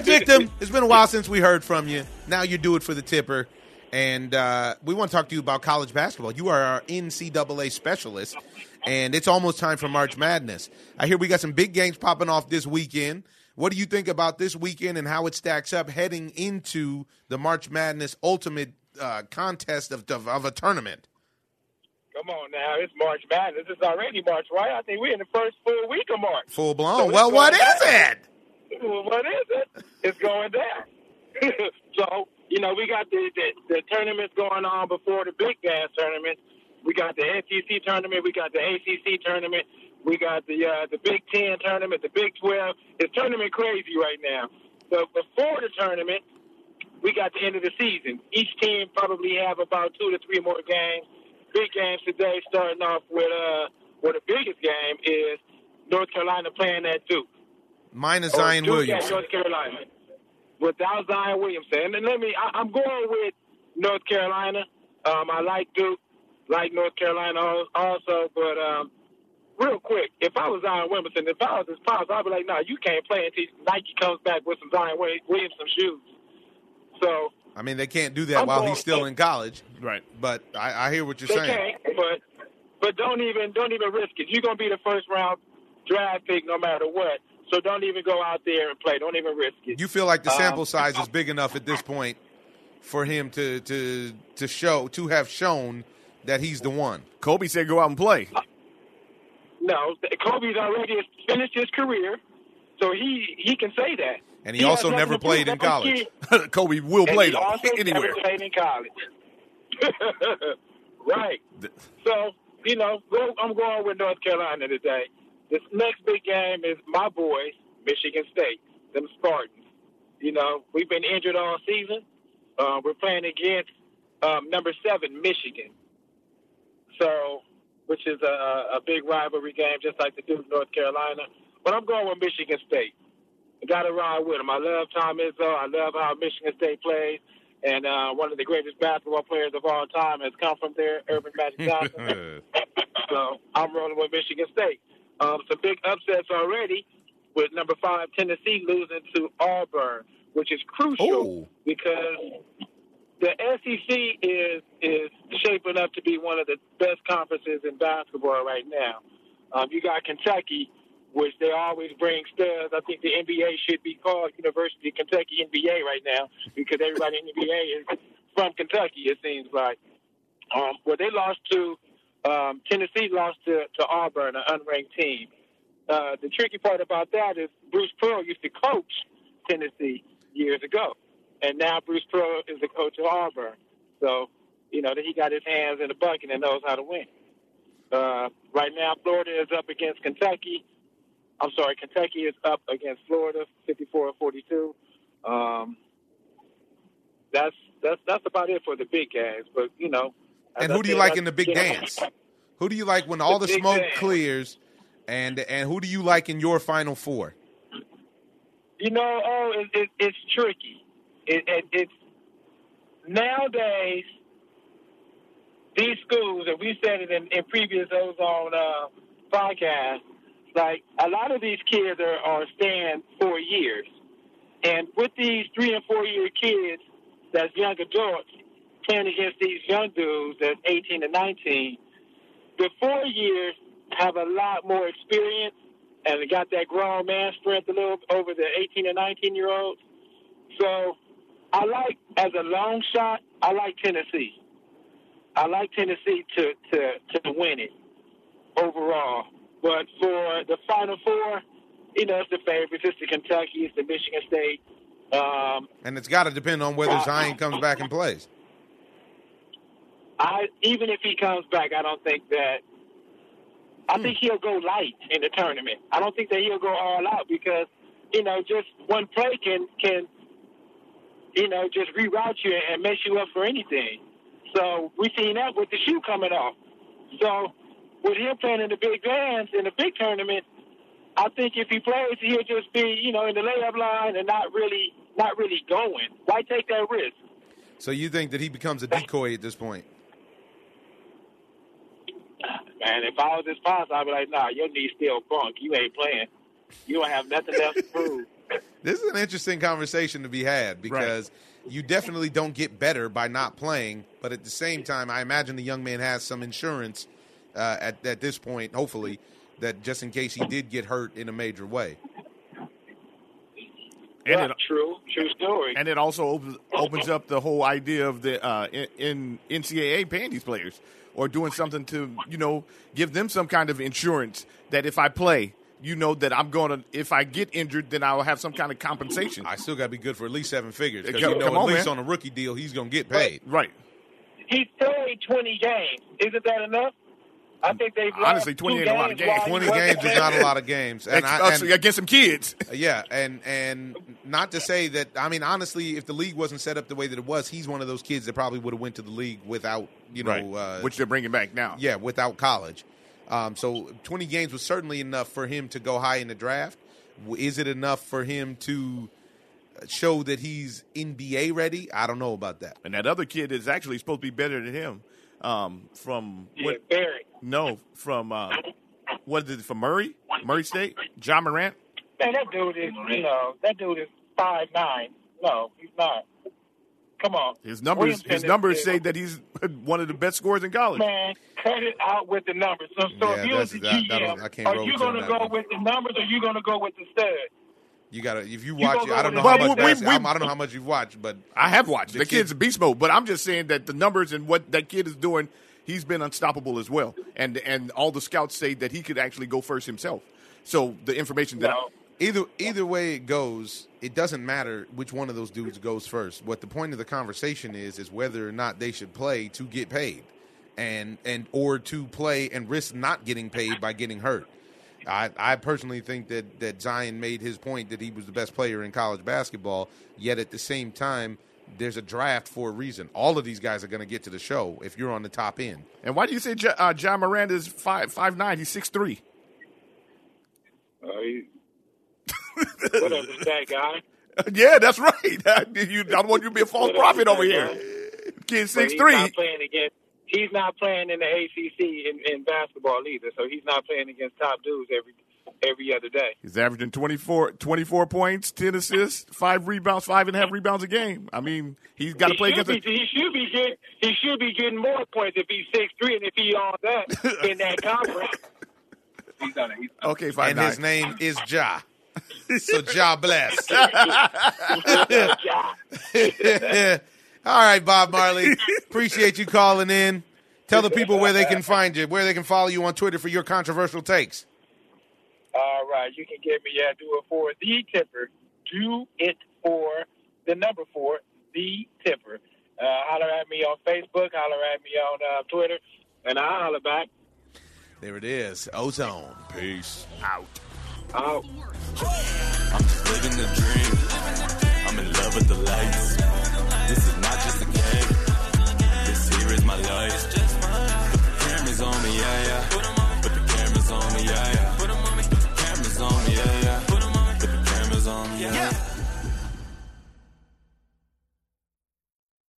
Connect victim. It's been a while since we heard from you. Now you do it for the tipper. And uh, we want to talk to you about college basketball. You are our NCAA specialist, and it's almost time for March Madness. I hear we got some big games popping off this weekend. What do you think about this weekend and how it stacks up heading into the March Madness ultimate uh, contest of, of, of a tournament? Come on now, it's March Madness. It's already March, right? I think we're in the first full week of March. Full blown. So well, what is it? What is it? It's going down. so you know, we got the, the, the tournaments going on before the big gas tournament. We got the SEC tournament. We got the ACC tournament. We got the uh, the Big Ten tournament, the Big Twelve. It's tournament crazy right now. So before the tournament, we got the end of the season. Each team probably have about two to three more games. Big games today, starting off with uh, where the biggest game is North Carolina playing at Duke. Minus Zion Williams. North Carolina without Zion Williamson. And let me, I, am going with North Carolina. Um, I like Duke, like North Carolina also, but um, real quick, if I was Zion Williamson, if I was his pops, I'd be like, no, nah, you can't play until Nike comes back with some Zion Williamson shoes. So. I mean, they can't do that I'm while he's still in college, right? But I, I hear what you're they saying. Can't, but but don't even don't even risk it. You're gonna be the first round draft pick no matter what. So don't even go out there and play. Don't even risk it. You feel like the sample um, size is big enough at this point for him to to to show to have shown that he's the one. Kobe said, "Go out and play." no, Kobe's already finished his career, so he he can say that. And he, he also never played in college. Kobe will play though also anywhere. Never played in college. right. So you know, I'm going with North Carolina today. This next big game is my boys, Michigan State, them Spartans. You know, we've been injured all season. Uh, we're playing against um, number seven, Michigan. So, which is a, a big rivalry game, just like the Duke, North Carolina. But I'm going with Michigan State. I got to ride with them. I love Tom Izzo. I love how Michigan State plays. And uh, one of the greatest basketball players of all time has come from there, Earvin Magic Johnson. so I'm rolling with Michigan State. Um, some big upsets already with number five Tennessee losing to Auburn, which is crucial Ooh. because the SEC is is shaping up to be one of the best conferences in basketball right now. Um, you got Kentucky, which they always bring studs. I think the NBA should be called University of Kentucky NBA right now because everybody in the NBA is from Kentucky. It seems like. Um, well, they lost to um, Tennessee lost to, to Auburn, an unranked team. Uh, the tricky part about that is Bruce Pearl used to coach Tennessee years ago, and now Bruce Pearl is the coach of Auburn. So, you know, that he got his hands in the bucket and knows how to win. Uh, right now, Florida is up against Kentucky. I'm sorry, Kentucky is up against Florida, 54 42. Um, that's that's that's about it for the big games. But you know, and who do you like in the big dance? Who do you like when all the, the smoke dance. clears? And and who do you like in your final four? You know, oh, it, it, it's tricky. It, it's nowadays these schools, and we said it in, in previous Ozone uh, podcasts, like a lot of these kids are, are staying four years. And with these three and four year kids that's young adults, playing against these young dudes that's 18 and 19, the four years have a lot more experience and they got that grown man strength a little over the 18 and 19 year olds. So I like, as a long shot, I like Tennessee. I like Tennessee to, to, to win it overall. But for the Final Four, you know, it's the favorites. It's the Kentucky, it's the Michigan State. Um, and it's got to depend on whether Zion comes back and plays. I even if he comes back, I don't think that. I think he'll go light in the tournament. I don't think that he'll go all out because you know just one play can can you know just reroute you and mess you up for anything. So we've seen that with the shoe coming off. So with him playing in the big bands in the big tournament, I think if he plays, he'll just be you know in the layup line and not really not really going. Why take that risk? So you think that he becomes a decoy at this point? Man. If I was his boss, I'd be like, nah, your knee's still bunk. You ain't playing. You don't have nothing else to prove. this is an interesting conversation to be had because you definitely don't get better by not playing, but at the same time, I imagine the young man has some insurance uh, at at this point, hopefully, that just in case he did get hurt in a major way. And Yeah, it, true, true story. and it also opens, opens up the whole idea of the uh, in, in NCAA paying these players or doing something to you know give them some kind of insurance that if I play, you know that I'm going to if I get injured, then I will have some kind of compensation. I still got to be good for at least seven figures because you know come at on, least man. on a rookie deal he's going to get paid. right. He played 20 games. Isn't that enough? I think they've lost Honestly, 20 two ain't a lot of games games. while he Twenty games is not a lot of games, and, Ex- I, and against some kids. Yeah, and and not to say that I mean honestly, if the league wasn't set up the way that it was, he's one of those kids that probably would have went to the league without you know, right. uh, Which they're bringing back now. yeah, without college. Um, so twenty games was certainly enough for him to go high in the draft. Is it enough for him to show that he's NBA ready? I don't know about that. And that other kid is actually supposed to be better than him. Um, from Yeah, what? Barry. No, from uh, what is it? From Murray, Murray State, John Morant. Man, that dude is, you know, that dude is five nine. No, he's not. Come on. His numbers, Williamson his numbers is- say that he's one of the best scorers in college. Man, cut it out with the numbers. So, so Yeah, if you was that's- the that- that don't- GM, I can't are you with you on going to go one. with the numbers or are you going to go with the stud? You gotta if you You watch gonna it. I don't know how much. We- we- I'm- don't know how much you've watched, but I have watched. The The, kid- kid's a beast mode, but I'm just saying that the numbers and what that kid is doing, he's been unstoppable as well. And and all the scouts say that he could actually go first himself. So the information that No. Either either way it goes, it doesn't matter which one of those dudes goes first. What the point of the conversation is is whether or not they should play to get paid, and and or to play and risk not getting paid by getting hurt. I, I personally think that that Zion made his point that he was the best player in college basketball. Yet at the same time, there's a draft for a reason. All of these guys are going to get to the show if you're on the top end. And why do you say Ja- uh, John Miranda is five five nine? He's six three. Uh, he- whatever, that guy. yeah, that's right. you, I don't want you to be a false prophet over that here. guy. Kid six three. Not playing against. He's not playing in the ACC in, in basketball either. So he's not playing against top dudes every every other day. He's averaging 24, 24 points, ten assists, five rebounds, five and a half rebounds a game. I mean, he's got to He play against. be, A, he should be getting he should be getting more points if he's six three and if he on that in that conference. He's done it. He's okay, five and nine. his name is Ja. so Ja bless. All right, Bob Marley. Appreciate you calling in. Tell the people where they can find you, where they can follow you on Twitter for your controversial takes. All right, you can get me at do it for the tipper. Do it for the number four, the tipper. Uh, holler at me on Facebook, holler at me on uh, Twitter, and I'll holler back. There it is. Ozone. Peace. out. Out. I'm just living the dream. I'm in love with the lights. This is not